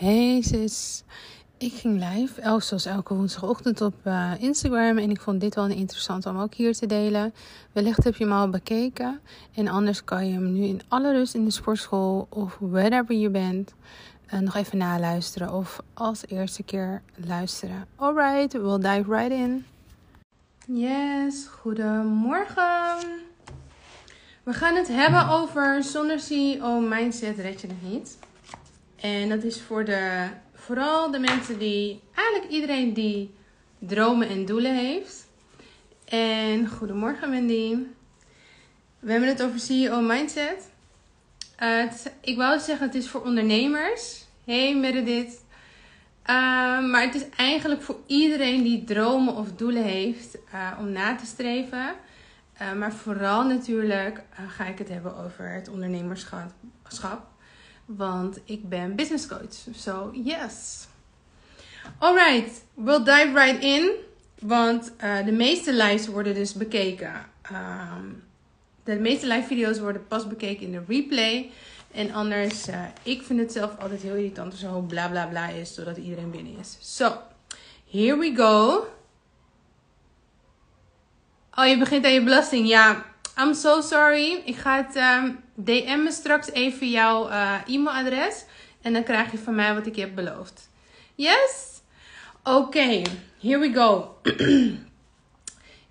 Hey sis, ik ging live, elk zoals elke woensdagochtend op uh, Instagram en ik vond dit wel interessant om ook hier te delen. Wellicht heb je hem al bekeken en anders kan je hem nu in alle rust in de sportschool of wherever je bent uh, nog even naluisteren of als eerste keer luisteren. Alright, we'll dive right in. Yes, goedemorgen. We gaan het hebben over zonder CEO mindset red je het niet. En dat is voor de, vooral de mensen die, eigenlijk iedereen die dromen en doelen heeft. En goedemorgen Wendy. We hebben het over CEO Mindset. Uh, ik wou zeggen, het is voor ondernemers. Hey Meredith. Uh, maar het is eigenlijk voor iedereen die dromen of doelen heeft uh, om na te streven. maar vooral natuurlijk ga ik het hebben over het ondernemerschap. Want ik ben business coach. So yes. Alright, we'll dive right in. Want uh, de meeste lives worden dus bekeken. Um, de meeste live video's worden pas bekeken in de replay. En anders, uh, ik vind het zelf altijd heel irritant als er zo bla bla bla is, zodat iedereen binnen is. So, here we go. Oh, je begint aan je belasting. Ja, I'm so sorry. Ik ga het um, DM'en straks even jouw uh, e-mailadres. En dan krijg je van mij wat ik je heb beloofd. Yes? Oké, here we go.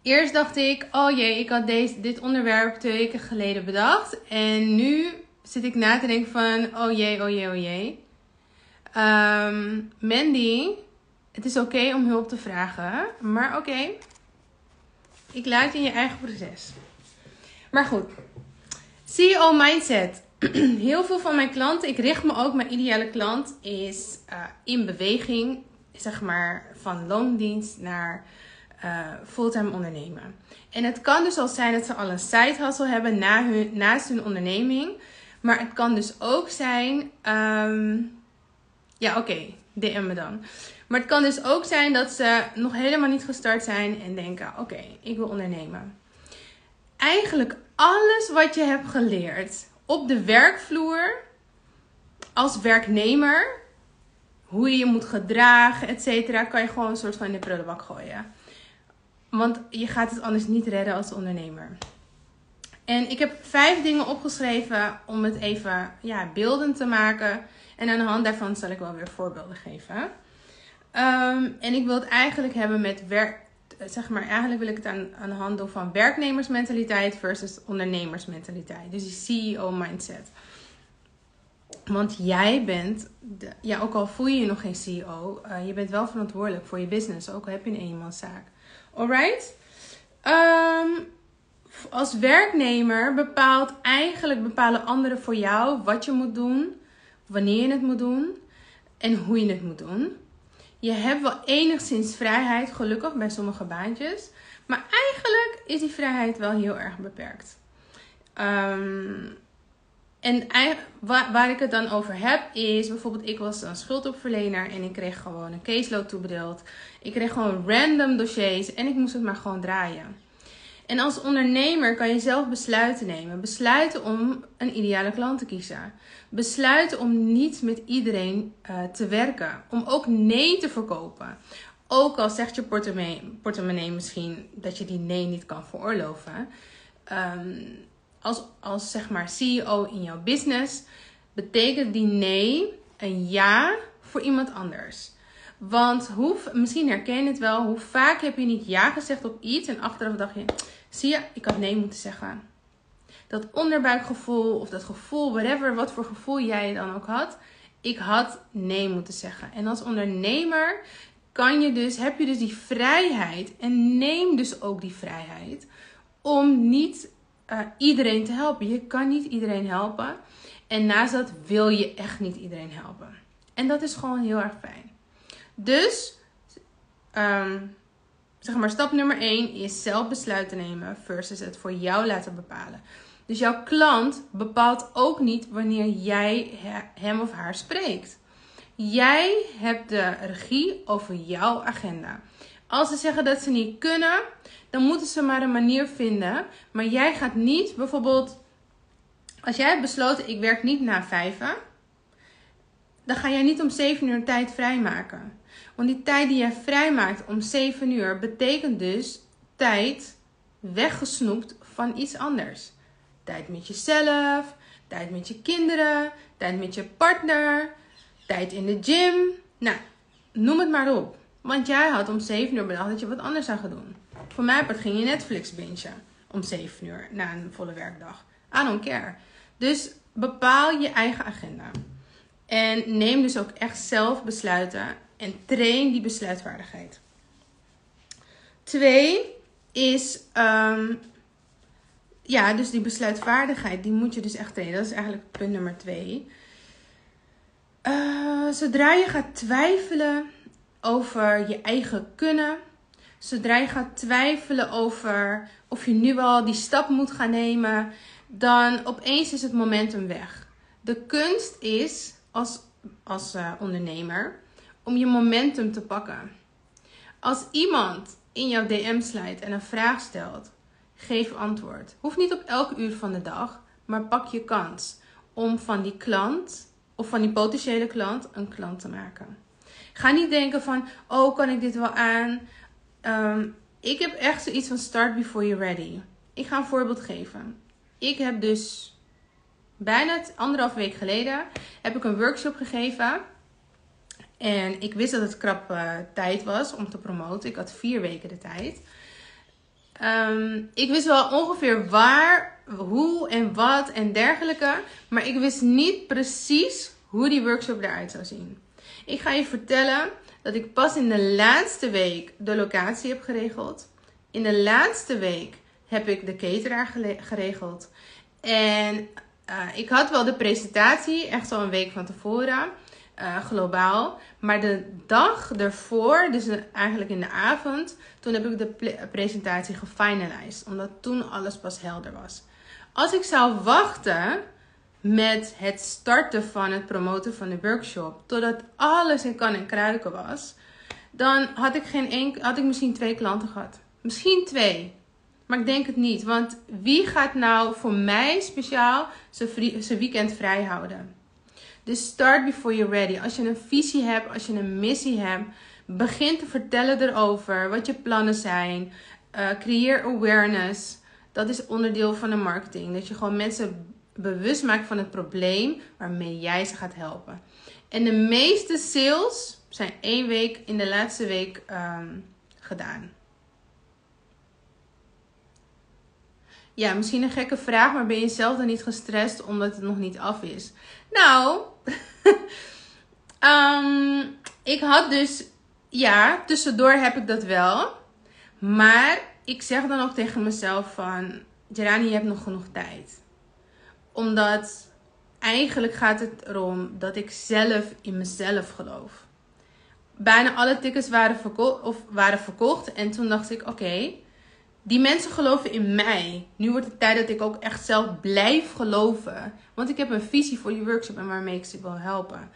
Eerst dacht ik, oh jee, ik had deze, dit onderwerp twee weken geleden bedacht. En nu zit ik na te denken van, oh jee, oh jee, oh jee. Um, Mandy, het is oké om hulp te vragen. Maar oké, ik je in je eigen proces. Maar goed, CEO mindset. Heel veel van mijn klanten, ik richt me ook, mijn ideale klant is uh, in beweging, zeg maar van loondienst naar uh, fulltime ondernemen. En het kan dus al zijn dat ze al een side hustle hebben na naast hun onderneming. Maar het kan dus ook zijn, um, ja oké, okay, DM me dan. Maar het kan dus ook zijn dat ze nog helemaal niet gestart zijn en denken, oké, ik wil ondernemen eigenlijk alles wat je hebt geleerd op de werkvloer als werknemer, hoe je je moet gedragen, et cetera, kan je gewoon een soort van in de prullenbak gooien. Want je gaat het anders niet redden als ondernemer. En ik heb vijf dingen opgeschreven om het even ja, beeldend te maken. En aan de hand daarvan zal ik wel weer voorbeelden geven. Um, en ik wil het eigenlijk hebben met werk, zeg maar, eigenlijk wil ik het aan, aan de hand van werknemersmentaliteit versus ondernemersmentaliteit. Dus die CEO mindset. Want jij bent, ja, ook al voel je je nog geen CEO, uh, je bent wel verantwoordelijk voor je business, ook al heb je een eenmanszaak. Alright? Um, als werknemer bepaalt eigenlijk bepalen anderen voor jou wat je moet doen, wanneer je het moet doen en hoe je het moet doen. Je hebt wel enigszins vrijheid, gelukkig bij sommige baantjes. Maar eigenlijk is die vrijheid wel heel erg beperkt. Um, en waar, waar, ik het dan over heb is bijvoorbeeld, ik was een schuldopverlener en ik kreeg gewoon een caseload toebedeeld. Ik kreeg gewoon random dossiers en ik moest het maar gewoon draaien. En als ondernemer kan je zelf besluiten nemen. Besluiten om een ideale klant te kiezen. Besluiten om niet met iedereen uh, te werken. Om ook nee te verkopen. Ook al zegt je portemonnee, portemonnee misschien dat je die nee niet kan veroorloven. Um, als, als zeg maar CEO in jouw business betekent die nee een ja voor iemand anders. Want hoe, misschien herken je het wel, hoe vaak heb je niet ja gezegd op iets en achteraf dacht je, zie je, ik had nee moeten zeggen. Dat onderbuikgevoel of dat gevoel, whatever, wat voor gevoel jij dan ook had, ik had nee moeten zeggen. En als ondernemer kan je dus, heb je dus die vrijheid en neem dus ook die vrijheid om niet uh, iedereen te helpen. Je kan niet iedereen helpen. En naast dat wil je echt niet iedereen helpen. En dat is gewoon heel erg fijn. Dus, um, zeg maar, stap nummer 1 is zelf besluiten nemen versus het voor jou laten bepalen. Dus jouw klant bepaalt ook niet wanneer jij hem of haar spreekt. Jij hebt de regie over jouw agenda. Als ze zeggen dat ze niet kunnen, dan moeten ze maar een manier vinden. Maar jij gaat niet bijvoorbeeld, als jij hebt besloten, ik werk niet na vijven. dan ga jij niet om 7 uur tijd vrijmaken. Want die tijd die jij vrijmaakt om 7 uur betekent dus tijd weggesnoept van iets anders. Tijd met jezelf, tijd met je kinderen, tijd met je partner, tijd in de gym. Nou, noem het maar op. Want jij had om 7 uur bedacht dat je wat anders zou gaan doen. Voor mij part ging je Netflix bingen om 7 uur na een volle werkdag. I don't care. Dus bepaal je eigen agenda. En neem dus ook echt zelf besluiten en train die besluitvaardigheid. Twee is, ehm, ja, dus die besluitvaardigheid, die moet je dus echt trainen. Dat is eigenlijk punt nummer twee. Uh, zodra je gaat twijfelen over je eigen kunnen, zodra je gaat twijfelen over of je nu al die stap moet gaan nemen, dan opeens is het momentum weg. De kunst is als, als uh, ondernemer om je momentum te pakken. Als iemand in jouw DM slijt en een vraag stelt, geef antwoord. Hoeft niet op elk uur van de dag, maar pak je kans om van die klant of van die potentiële klant een klant te maken. Ga niet denken van, oh, kan ik dit wel aan? Ehm, ik heb echt zoiets van start before you're ready. Ik ga een voorbeeld geven. Ik heb dus bijna anderhalf week geleden heb ik een workshop gegeven. En ik wist dat het krap uh, tijd was om te promoten. Ik had vier weken de tijd. Ehm, ik wist wel ongeveer waar, hoe en wat en dergelijke. Maar ik wist niet precies hoe die workshop eruit zou zien. Ik ga je vertellen dat ik pas in de laatste week de locatie heb geregeld. In de laatste week heb ik de cateraar geregeld. En uh, ik had wel de presentatie, echt al een week van tevoren, uh, globaal. Maar de dag ervoor, dus eigenlijk in de avond, toen heb ik de presentatie gefinalized. Omdat toen alles pas helder was. Als ik zou wachten met het starten van het promoten van de workshop, totdat alles in kan en kruiken was, dan had ik, geen enkel, had ik misschien twee klanten gehad. Misschien twee. Maar ik denk het niet. Want wie gaat nou voor mij speciaal zijn weekend vrij houden? Dus start before you're ready. Als je een visie hebt, als je een missie hebt, begin te vertellen erover wat je plannen zijn. Uh, creëer awareness. Dat is onderdeel van de marketing. Dat je gewoon mensen bewust maakt van het probleem waarmee jij ze gaat helpen. En de meeste sales zijn één week in de laatste week um, gedaan. Ja, misschien een gekke vraag, maar ben je zelf dan niet gestrest omdat het nog niet af is? Nou, um, ik had dus, ja, tussendoor heb ik dat wel. Maar ik zeg dan ook tegen mezelf van, Gerani, je hebt nog genoeg tijd. Omdat eigenlijk gaat het erom dat ik zelf in mezelf geloof. Bijna alle tickets waren, verko of waren verkocht. En toen dacht ik, oké, die mensen geloven in mij. Nu wordt het tijd dat ik ook echt zelf blijf geloven. Want ik heb een visie voor die workshop en waarmee ik ze wil helpen.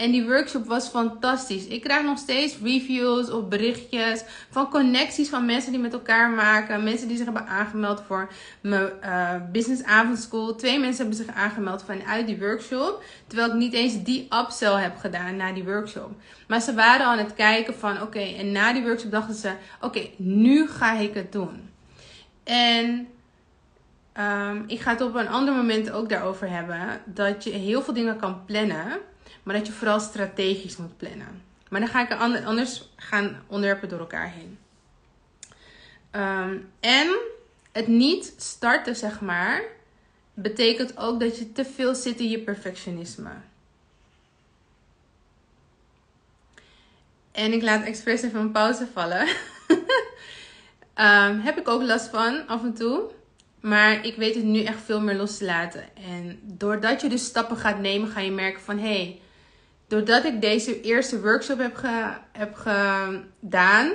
En die workshop was fantastisch. Ik krijg nog steeds reviews of berichtjes van connecties van mensen die met elkaar maken. Mensen die zich hebben aangemeld voor mijn uh, business avondschool. Twee mensen hebben zich aangemeld vanuit die workshop. Terwijl ik niet eens die upsell heb gedaan na die workshop. Maar ze waren aan het kijken van oké. en na die workshop dachten ze oké, nu ga ik het doen. En um, ik ga het op een ander moment ook daarover hebben. Dat je heel veel dingen kan plannen. Maar dat je vooral strategisch moet plannen. Maar dan ga ik anders gaan onderwerpen door elkaar heen. Um, en het niet starten, zeg maar, betekent ook dat je te veel zit in je perfectionisme. En ik laat expres even een pauze vallen. Um, heb ik ook last van af en toe. Maar ik weet het nu echt veel meer los te laten. En doordat je dus stappen gaat nemen, ga je merken van hé, hey, doordat ik deze eerste workshop heb, heb gedaan,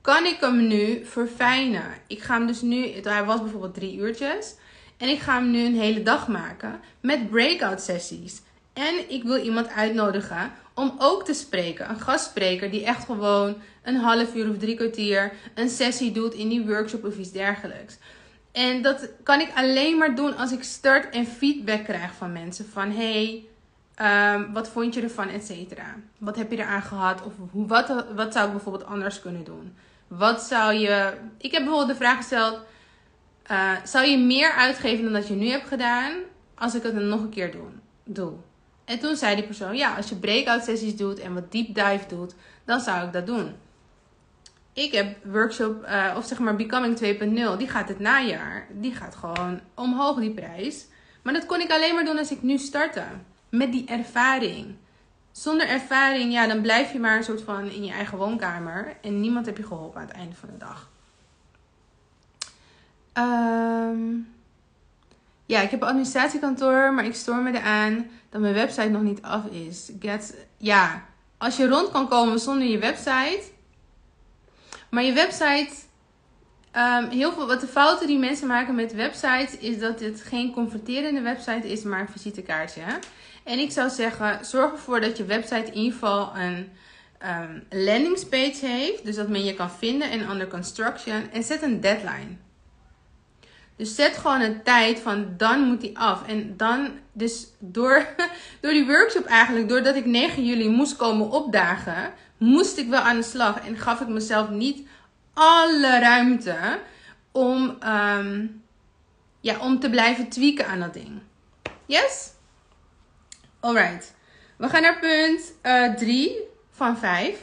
kan ik hem nu verfijnen. Ik ga hem dus nu, hij was bijvoorbeeld drie uurtjes. En ik ga hem nu een hele dag maken met breakout sessies. En ik wil iemand uitnodigen om ook te spreken. Een gastspreker die echt gewoon een half uur of drie kwartier een sessie doet in die workshop of iets dergelijks. En dat kan ik alleen maar doen als ik start en feedback krijg van mensen. Van hey, Ehm, wat vond je ervan, et cetera? Wat heb je eraan gehad? Of hoe, wat, wat zou ik bijvoorbeeld anders kunnen doen? Wat zou je... Ik heb bijvoorbeeld de vraag gesteld... Uh, zou je meer uitgeven dan dat je nu hebt gedaan... als ik het dan nog een keer doen, doe? En toen zei die persoon... Ja, als je breakout sessies doet en wat deep dive doet... dan zou ik dat doen. Ik heb workshop, uh, of zeg maar Becoming 2.0... die gaat het najaar. Die gaat gewoon omhoog, die prijs. Maar dat kon ik alleen maar doen als ik nu startte met die ervaring. Zonder ervaring, ja, dan blijf je maar een soort van in je eigen woonkamer. En niemand heb je geholpen aan het einde van de dag. Um, ja, ik heb een administratiekantoor, maar ik stoor me eraan dat mijn website nog niet af is. Get, ja, als je rond kan komen zonder je website. Maar je website Um, heel veel, wat de fouten die mensen maken met websites is dat het geen converterende website is, maar een visitekaartje. En ik zou zeggen, zorg ervoor dat je website in ieder geval een um, landingspage heeft. Dus dat men je kan vinden en under construction. En zet een deadline. Dus zet gewoon een tijd van dan moet die af. En dan, dus door, door die workshop eigenlijk, doordat ik 9 juli moest komen opdagen, moest ik wel aan de slag. En gaf ik mezelf niet alle ruimte om, um, ja, om te blijven tweaken aan dat ding. Yes? Alright. We gaan naar punt 3 uh, van 5.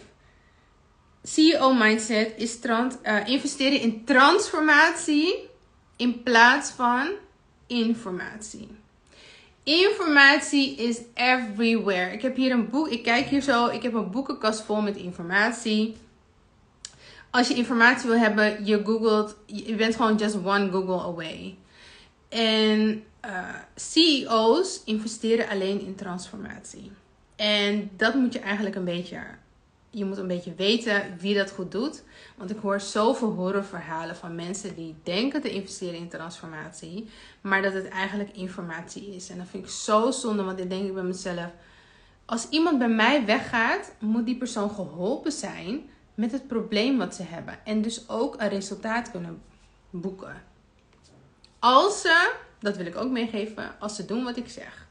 CEO mindset is trans, uh, investeren in transformatie in plaats van informatie. Informatie is everywhere. Ik heb hier een boek. Ik kijk hier zo. Ik heb een boekenkast vol met informatie. Als je informatie wil hebben, je googelt. Je bent gewoon just one Google away. En uh, CEO's investeren alleen in transformatie. En dat moet je eigenlijk een beetje. Je moet een beetje weten wie dat goed doet. Want ik hoor zoveel horrorverhalen van mensen die denken te investeren in transformatie. Maar dat het eigenlijk informatie is. En dat vind ik zo zonde. Want dan denk ik bij mezelf. Als iemand bij mij weggaat, moet die persoon geholpen zijn met het probleem wat ze hebben. En dus ook een resultaat kunnen boeken. Als ze dat wil ik ook meegeven als ze doen wat ik zeg.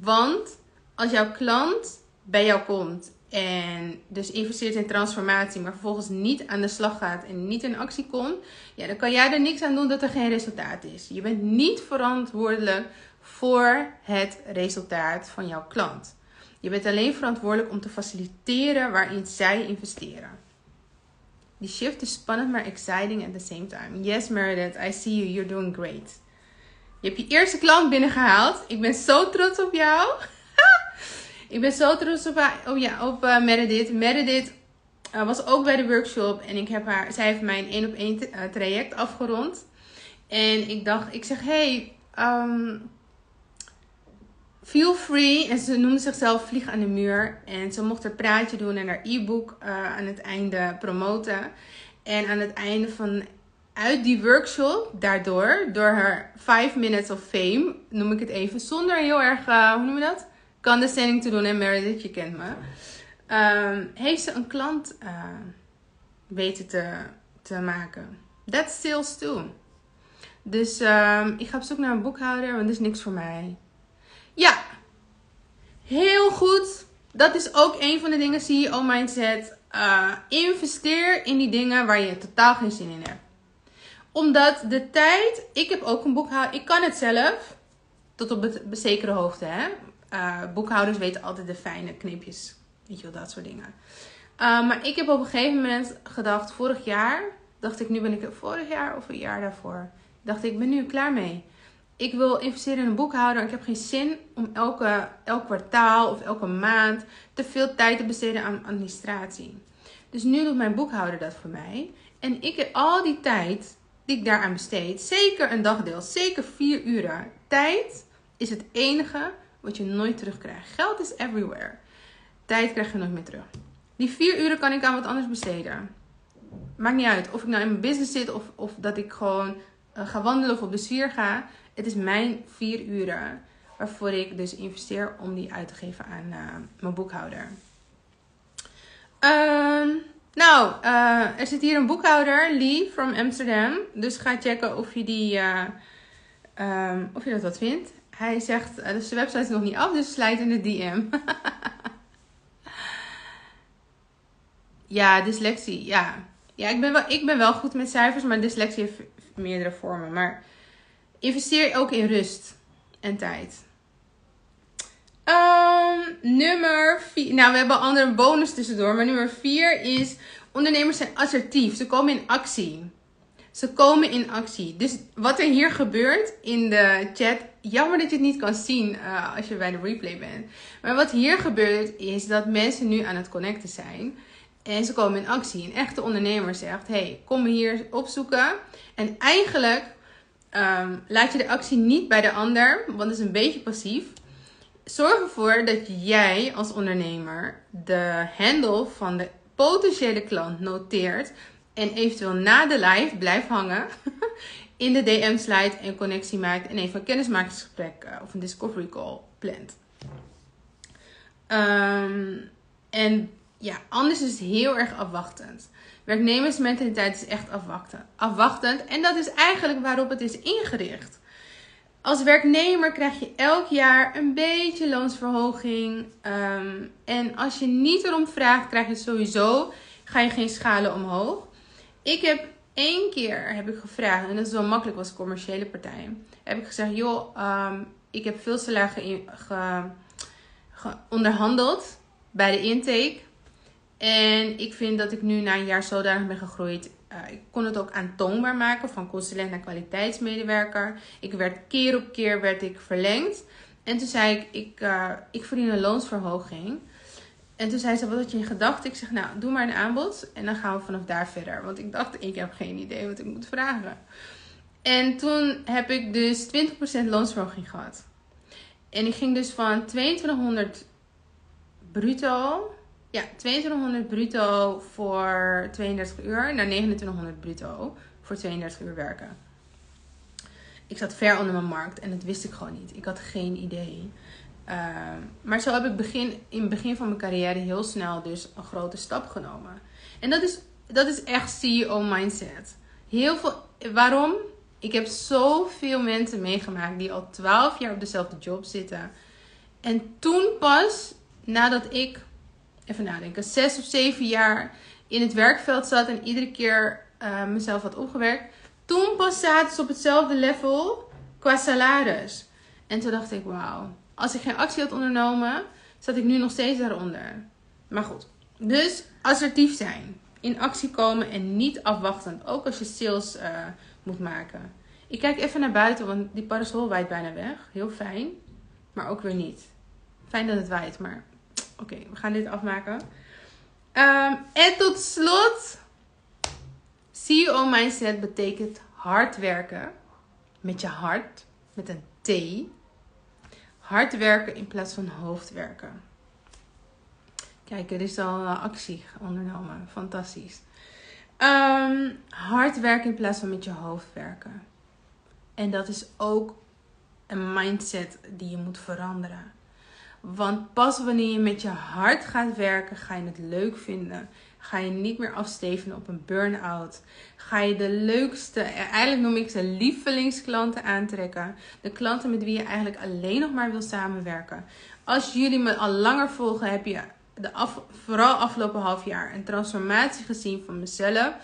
Want als jouw klant bij jou komt en dus investeert in transformatie, maar vervolgens niet aan de slag gaat en niet in actie komt, ja, dan kan jij er niks aan doen dat er geen resultaat is. Je bent niet verantwoordelijk voor het resultaat van jouw klant. Je bent alleen verantwoordelijk om te faciliteren waarin zij investeren. Die shift is spannend, maar exciting at the same time. Yes, Meredith, I see you. You're doing great. Je hebt je eerste klant binnengehaald. Ik ben zo trots op jou. ik ben zo trots op, oh ja, op uh, Meredith. Meredith uh, was ook bij de workshop. En ik heb haar, zij heeft mijn één op één uh, traject afgerond. En ik dacht, ik zeg, hey, um, feel free. En ze noemde zichzelf Vlieg aan de Muur. En ze mocht er praatje doen en haar e-book aan het einde promoten. En aan het einde van uit die workshop, daardoor, door haar 5 minutes of fame, noem ik het even, zonder heel erg, uh, hoe noem je dat? Condescending te doen en Meredith, je kent me. Um, heeft ze een klant uh, weten te, te maken. That's sales too. Dus um, ik ga op zoek naar een boekhouder, want dat is niks voor mij. Ja, heel goed. Dat is ook een van de dingen, CEO mindset. Uh, investeer in die dingen waar je totaal geen zin in hebt omdat de tijd, ik heb ook een boekhouder, ik kan het zelf, tot op het zekere hoogte. Hè? Uh, boekhouders weten altijd de fijne knipjes, weet je wel, dat soort dingen. Uh, maar ik heb op een gegeven moment gedacht, vorig jaar, dacht ik, nu ben ik, vorig jaar of een jaar daarvoor, dacht ik, ben nu klaar mee. Ik wil investeren in een boekhouder. Ik heb geen zin om elke, elk kwartaal of elke maand te veel tijd te besteden aan administratie. Dus nu doet mijn boekhouder dat voor mij. En ik heb al die tijd ik daaraan besteed. Zeker een dagdeel, zeker vier uren. Tijd is het enige wat je nooit terugkrijgt. Geld is everywhere. Tijd krijg je nooit meer terug. Die vier uren kan ik aan wat anders besteden. Maakt niet uit of ik nou in mijn business zit of, of dat ik gewoon uh, ga wandelen of op de sfeer ga. Het is mijn vier uren waarvoor ik dus investeer om die uit te geven aan uh, mijn boekhouder. Ehm. Nou, uh, er zit hier een boekhouder, Lee from Amsterdam. Dus ga checken of je, die, uh, um, of je dat wat vindt. hij zegt, uh, dus de website is nog niet af, dus slijt in de DM. ja, dyslexie, ja. Ja, ik ben, wel, ik ben wel goed met cijfers, maar dyslexie heeft meerdere vormen. Maar investeer ook in rust en tijd. Um, nummer 4. Nou, we hebben andere bonus tussendoor. Maar nummer 4 is: ondernemers zijn assertief. Ze komen in actie. Ze komen in actie. Dus wat er hier gebeurt in de chat. Jammer dat je het niet kan zien uh, als je bij de replay bent. Maar wat hier gebeurt is dat mensen nu aan het connecten zijn. En ze komen in actie. Een echte ondernemer zegt: hey, kom me hier opzoeken. En eigenlijk um, laat je de actie niet bij de ander, want dat is een beetje passief. Zorg ervoor dat jij als ondernemer de handle van de potentiële klant noteert. En eventueel na de live blijft hangen. In de DM slide en connectie maakt. En even een kennismakingsgesprek uh, of een discovery call plant. Um, en ja, anders is het heel erg afwachtend. Werknemersmentaliteit is echt afwachtend. afwachtend. En dat is eigenlijk waarop het is ingericht. Als werknemer krijg je elk jaar een beetje loonsverhoging. Um, en als je niet erom vraagt, krijg je sowieso ga je geen schalen omhoog. Ik heb één keer heb ik gevraagd, en dat is wel makkelijk, was commerciële partij. Heb ik gezegd, joh, um, ik heb veel salaris ge, ge, onderhandeld bij de intake. En ik vind dat ik nu na een jaar zodanig ben gegroeid. Uh, ik kon het ook aantoonbaar maken van consulent naar kwaliteitsmedewerker. Ik werd keer op keer werd ik verlengd. En toen zei ik, ik, uh, ik verdien een loonsverhoging. En toen zei ze, wat had je in gedachten? Ik zeg, nou, doe maar een aanbod. En dan gaan we vanaf daar verder. Want ik dacht, ik heb geen idee wat ik moet vragen. En toen heb ik dus 20% loonsverhoging gehad. En ik ging dus van 2200 bruto ja, 2200 bruto voor 32 uur naar 2900 bruto voor 32 uur werken. Ik zat ver onder mijn markt en dat wist ik gewoon niet. Ik had geen idee. Uh, maar zo heb ik begin, in het begin van mijn carrière heel snel dus een grote stap genomen. En dat is, dat is echt CEO mindset. Heel veel, waarom? Ik heb zoveel mensen meegemaakt die al 12 jaar op dezelfde job zitten. En toen pas, nadat ik even nadenken, zes of zeven jaar in het werkveld zat en iedere keer uh, mezelf had opgewerkt. Toen pas zaten ze op hetzelfde level qua salaris. En toen dacht ik, wauw, als ik geen actie had ondernomen, zat ik nu nog steeds daaronder. Maar goed, dus assertief zijn. In actie komen en niet afwachtend. Ook als je sales uh, moet maken. Ik kijk even naar buiten, want die parasol waait bijna weg. Heel fijn, maar ook weer niet. Fijn dat het waait, maar Oké, we gaan dit afmaken. Um, en tot slot. CEO mindset betekent hard werken. Met je hart. Met een T. Hard werken in plaats van hoofd werken. Kijk, er is al actie ondernomen. Fantastisch. Um, hard werken in plaats van met je hoofd werken. En dat is ook een mindset die je moet veranderen. Want pas wanneer je met je hart gaat werken, ga je het leuk vinden. Ga je niet meer afstevenen op een burn-out. Ga je de leukste, eigenlijk noem ik ze lievelingsklanten aantrekken. De klanten met wie je eigenlijk alleen nog maar wil samenwerken. Als jullie me al langer volgen, heb je de af, vooral afgelopen half jaar een transformatie gezien van mezelf.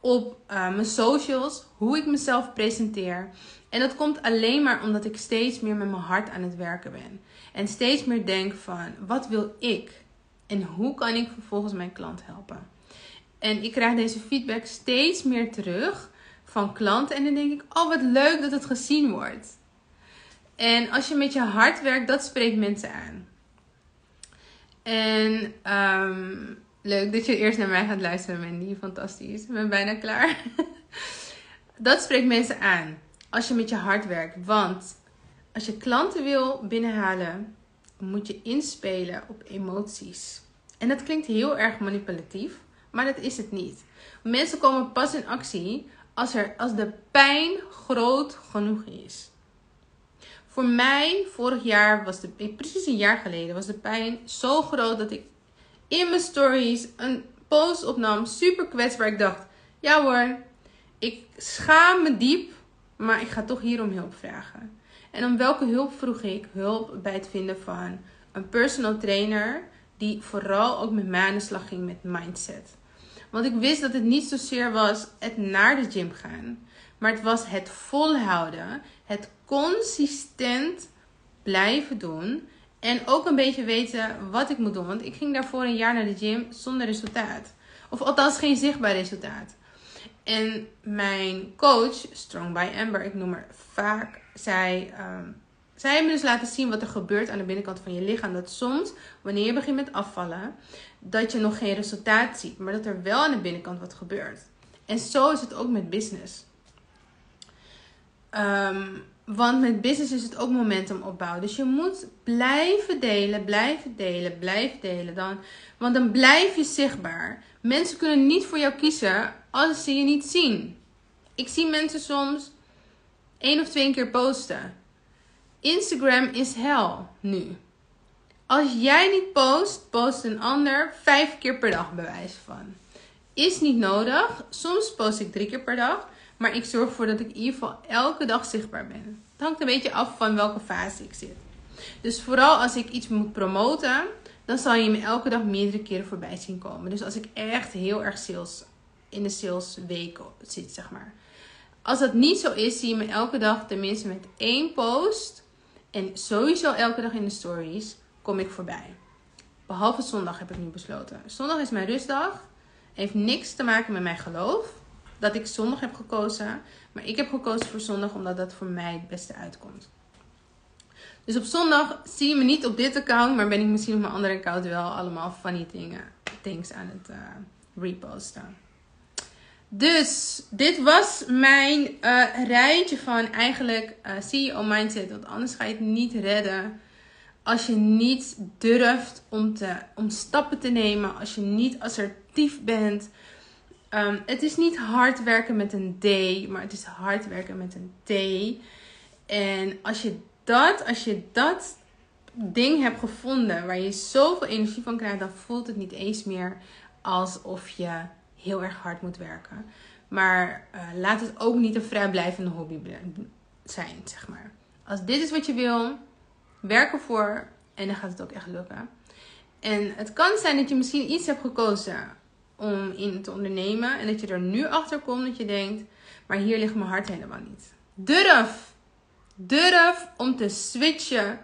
Op uh, mijn socials, hoe ik mezelf presenteer. En dat komt alleen maar omdat ik steeds meer met mijn hart aan het werken ben. En steeds meer denk van wat wil ik? En hoe kan ik vervolgens mijn klant helpen? En ik krijg deze feedback steeds meer terug van klanten. En dan denk ik, oh wat leuk dat het gezien wordt. En als je met je hart werkt, dat spreekt mensen aan. En um, leuk dat je eerst naar mij gaat luisteren, Mandy. Fantastisch. Ik ben bijna klaar. dat spreekt mensen aan. Als je met je hart werkt. Want als je klanten wil binnenhalen, moet je inspelen op emoties. En dat klinkt heel erg manipulatief, maar dat is het niet. Mensen komen pas in actie als, er, als de pijn groot genoeg is. Voor mij, vorig jaar, was de, precies een jaar geleden, was de pijn zo groot dat ik in mijn stories een post opnam, super kwetsbaar. Ik dacht, ja hoor, ik schaam me diep, maar ik ga toch hierom hulp vragen. En om welke hulp vroeg ik? Hulp bij het vinden van een personal trainer die vooral ook met mij ging met mindset. Want ik wist dat het niet zozeer was het naar de gym gaan, maar het was het volhouden, het consistent blijven doen en ook een beetje weten wat ik moet doen. Want ik ging daarvoor een jaar naar de gym zonder resultaat. Of althans geen zichtbaar resultaat. En mijn coach, Strong by Amber, ik noem haar vaak, zij, um, zij dus laten zien wat er gebeurt aan de binnenkant van je lichaam. Dat soms, wanneer je begint met afvallen, dat je nog geen resultaat ziet, maar dat er wel aan de binnenkant wat gebeurt. En zo is het ook met business. Um, want met business is het ook momentum opbouwen. Dus je moet blijven delen, blijven delen, blijven delen. Dan, want dan blijf je zichtbaar. Mensen kunnen niet voor jou kiezen als ze je niet zien. Ik zie mensen soms één of twee keer posten. Instagram is hel nu. Als jij niet post, post een ander vijf keer per dag bewijs van. Is niet nodig. Soms post ik drie keer per dag. Maar ik zorg ervoor dat ik in ieder geval elke dag zichtbaar ben. Het hangt een beetje af van welke fase ik zit. Dus vooral als ik iets moet promoten, dan zal je me elke dag meerdere keren voorbij zien komen. Dus als ik echt heel erg sales, in de salesweek zit, zeg maar. Als dat niet zo is, zie je me elke dag tenminste met één post. En sowieso elke dag in de stories kom ik voorbij. Behalve zondag heb ik nu besloten. Zondag is mijn rustdag. Heeft niks te maken met mijn geloof dat ik zondag heb gekozen. Maar ik heb gekozen voor zondag omdat dat voor mij het beste uitkomt. Dus op zondag zie je me niet op dit account, maar ben ik misschien op mijn andere account wel allemaal funny dingen, things aan het uh, reposten. Dus dit was mijn uh, rijtje van eigenlijk uh, CEO mindset. Want anders ga je het niet redden. Als je niet durft om, te, om stappen te nemen. Als je niet assertief bent. Um, het is niet hard werken met een D, maar het is hard werken met een T. En als je dat, als je dat ding hebt gevonden waar je zoveel energie van krijgt, dan voelt het niet eens meer alsof je heel erg hard moet werken. Maar uh, laat het ook niet een vrijblijvende hobby zijn, zeg maar. Als dit is wat je wil, werk ervoor en dan gaat het ook echt lukken. En het kan zijn dat je misschien iets hebt gekozen om in te ondernemen. En dat je er nu achter komt dat je denkt, maar hier ligt mijn hart helemaal niet. Durf! Durf om te switchen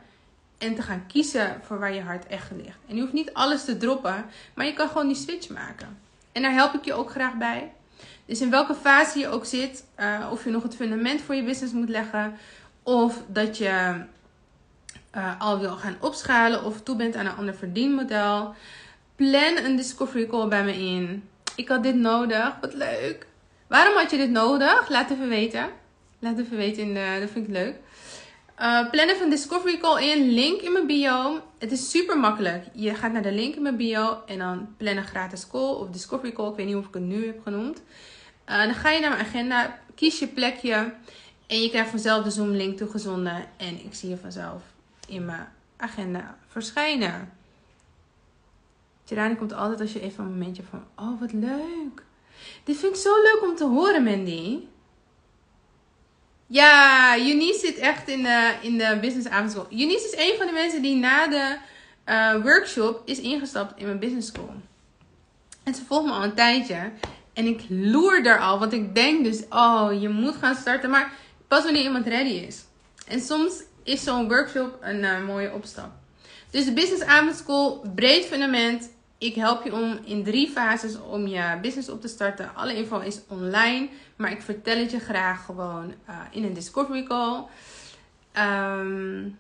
en te gaan kiezen voor waar je hart echt ligt. En je hoeft niet alles te droppen, maar je kan gewoon die switch maken. En daar help ik je ook graag bij. Dus in welke fase je ook zit, uh, of je nog het fundament voor je business moet leggen, of dat je uh, al wil gaan opschalen of toe bent aan een ander verdienmodel. Plan een discovery call bij me in. Ik had dit nodig. Wat leuk. Waarom had je dit nodig? Laat even weten. Laat even weten. In de, dat vind ik leuk. Uh, plan even een discovery call in. Link in mijn bio. Het is super makkelijk. Je gaat naar de link in mijn bio. En dan plan een gratis call of discovery call. Ik weet niet of ik het nu heb genoemd. Uh, dan ga je naar mijn agenda. Kies je plekje. En je krijgt vanzelf de Zoom link toegezonden. En ik zie je vanzelf in mijn agenda verschijnen. Tirani komt altijd als je even een momentje van, oh wat leuk. Dit vind ik zo leuk om te horen, Mandy. Ja, Eunice zit echt in de, in de business avondschool. Eunice is een van de mensen die na de uh, workshop is ingestapt in mijn business school. En ze volgt me al een tijdje. En ik loer daar al, want ik denk dus, oh, je moet gaan starten. Maar pas wanneer iemand ready is. En soms is zo'n workshop een uh, mooie opstap. Dus de Business Avondschool, breed fundament. Ik help je om in drie fases om je business op te starten. Alle info is online, maar ik vertel het je graag gewoon uh, in een discovery call. Um,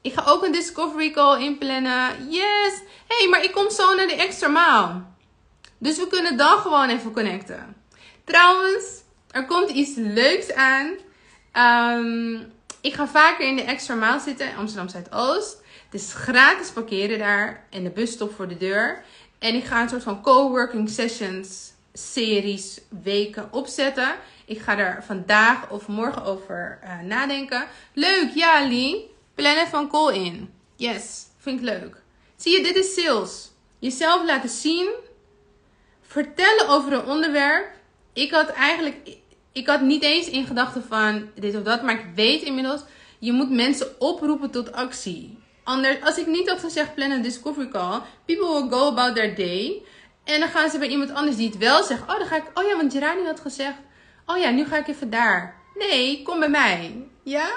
ik ga ook een discovery call inplannen. Yes! hey, maar ik kom zo naar de extra maal. Dus we kunnen dan gewoon even connecten. Trouwens, er komt iets leuks aan. Um, ik ga vaker in de extra maal zitten Amsterdam Zuidoost. Het is gratis parkeren daar en de busstop voor de deur. En ik ga een soort van coworking sessions series weken opzetten. Ik ga er vandaag of morgen over uh, nadenken. Leuk, ja Lee. Plannen van call in. Yes, vind ik leuk. Zie je, dit is sales. Jezelf laten zien. Vertellen over een onderwerp. Ik had eigenlijk, ik had niet eens in gedachten van dit of dat, maar ik weet inmiddels Je moet mensen oproepen tot actie. Anders, als ik niet had gezegd plan een discovery call, people will go about their day. En dan gaan ze bij iemand anders die het wel zegt. Oh, dan ga ik. Oh ja, want Gerani had gezegd. Oh ja, nu ga ik even daar. Nee, kom bij mij. Ja?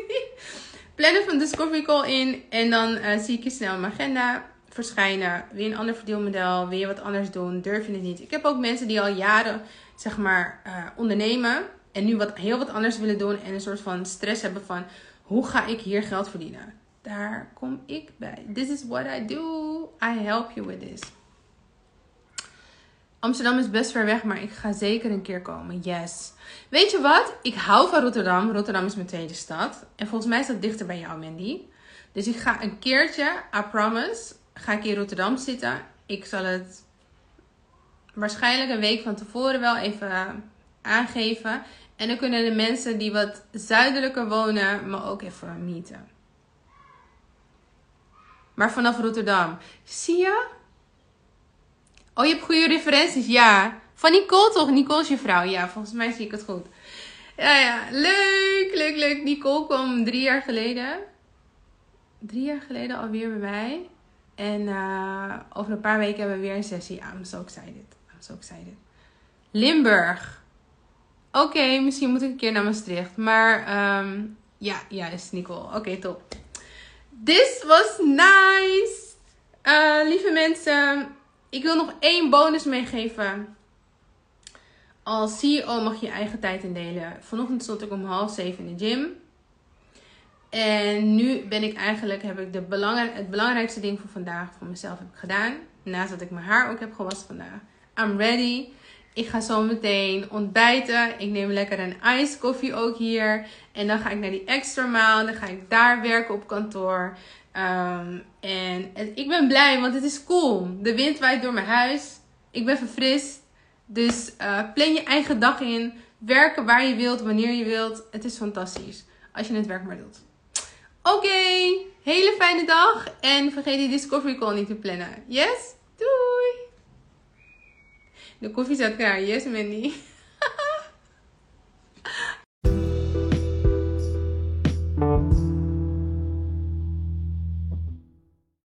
Plannen van Discovery Call in. En dan uh, zie ik je snel mijn agenda verschijnen. Je een ander verdeelmodel? Je wat anders doen? Durf je het niet? Ik heb ook mensen die al jaren, zeg maar, uh, ondernemen. En nu wat, heel wat anders willen doen. En een soort van stress hebben van... Hoe ga ik hier geld verdienen? Daar kom ik bij. This is what I do. I help you with this. Amsterdam is best ver weg, maar ik ga zeker een keer komen. Yes. Weet je wat? Ik hou van Rotterdam. Rotterdam is mijn tweede stad. En volgens mij is dat dichter bij jou, Mandy. Dus ik ga een keertje, I promise, ga ik in Rotterdam zitten. Ik zal het waarschijnlijk een week van tevoren wel even aangeven. En dan kunnen de mensen die wat zuidelijker wonen me ook even meeten. Maar vanaf Rotterdam. Zie je? Oh, je hebt goede referenties. Ja. Van Nicole toch? Nicole is je vrouw. Ja, volgens mij zie ik het goed. Ja, ja. Leuk, leuk, leuk. Nicole kwam drie jaar geleden. Drie jaar geleden alweer bij mij. En uh, over een paar weken hebben we weer een sessie. I'm so excited. I'm so excited. Limburg. Oké, misschien moet ik een keer naar Maastricht. Maar um, ja, ja, is Nicole. Oké, top. This was nice. Uh, lieve mensen, ik wil nog één bonus meegeven. Als CEO mag je je eigen tijd indelen. Vanochtend stond ik om half zeven in de gym. En nu ben ik eigenlijk, heb ik de het belangrijkste ding voor vandaag voor mezelf heb ik gedaan. Naast dat ik mijn haar ook heb gewassen vandaag. I'm ready. Ik ga zo meteen ontbijten. Ik neem lekker een iced koffie ook hier. En dan ga ik naar die extra maal. Dan ga ik daar werken op kantoor. Um, en ik ben blij, want het is cool. De wind waait door mijn huis. Ik ben verfrist. Dus uh, plan je eigen dag in. Werken waar je wilt, wanneer je wilt. Het is fantastisch. Als je het werk maar doet. Oké, hele fijne dag. En vergeet die Discovery Call niet te plannen. Yes? Doei! De koffie staat klaar. Yes, Mandy.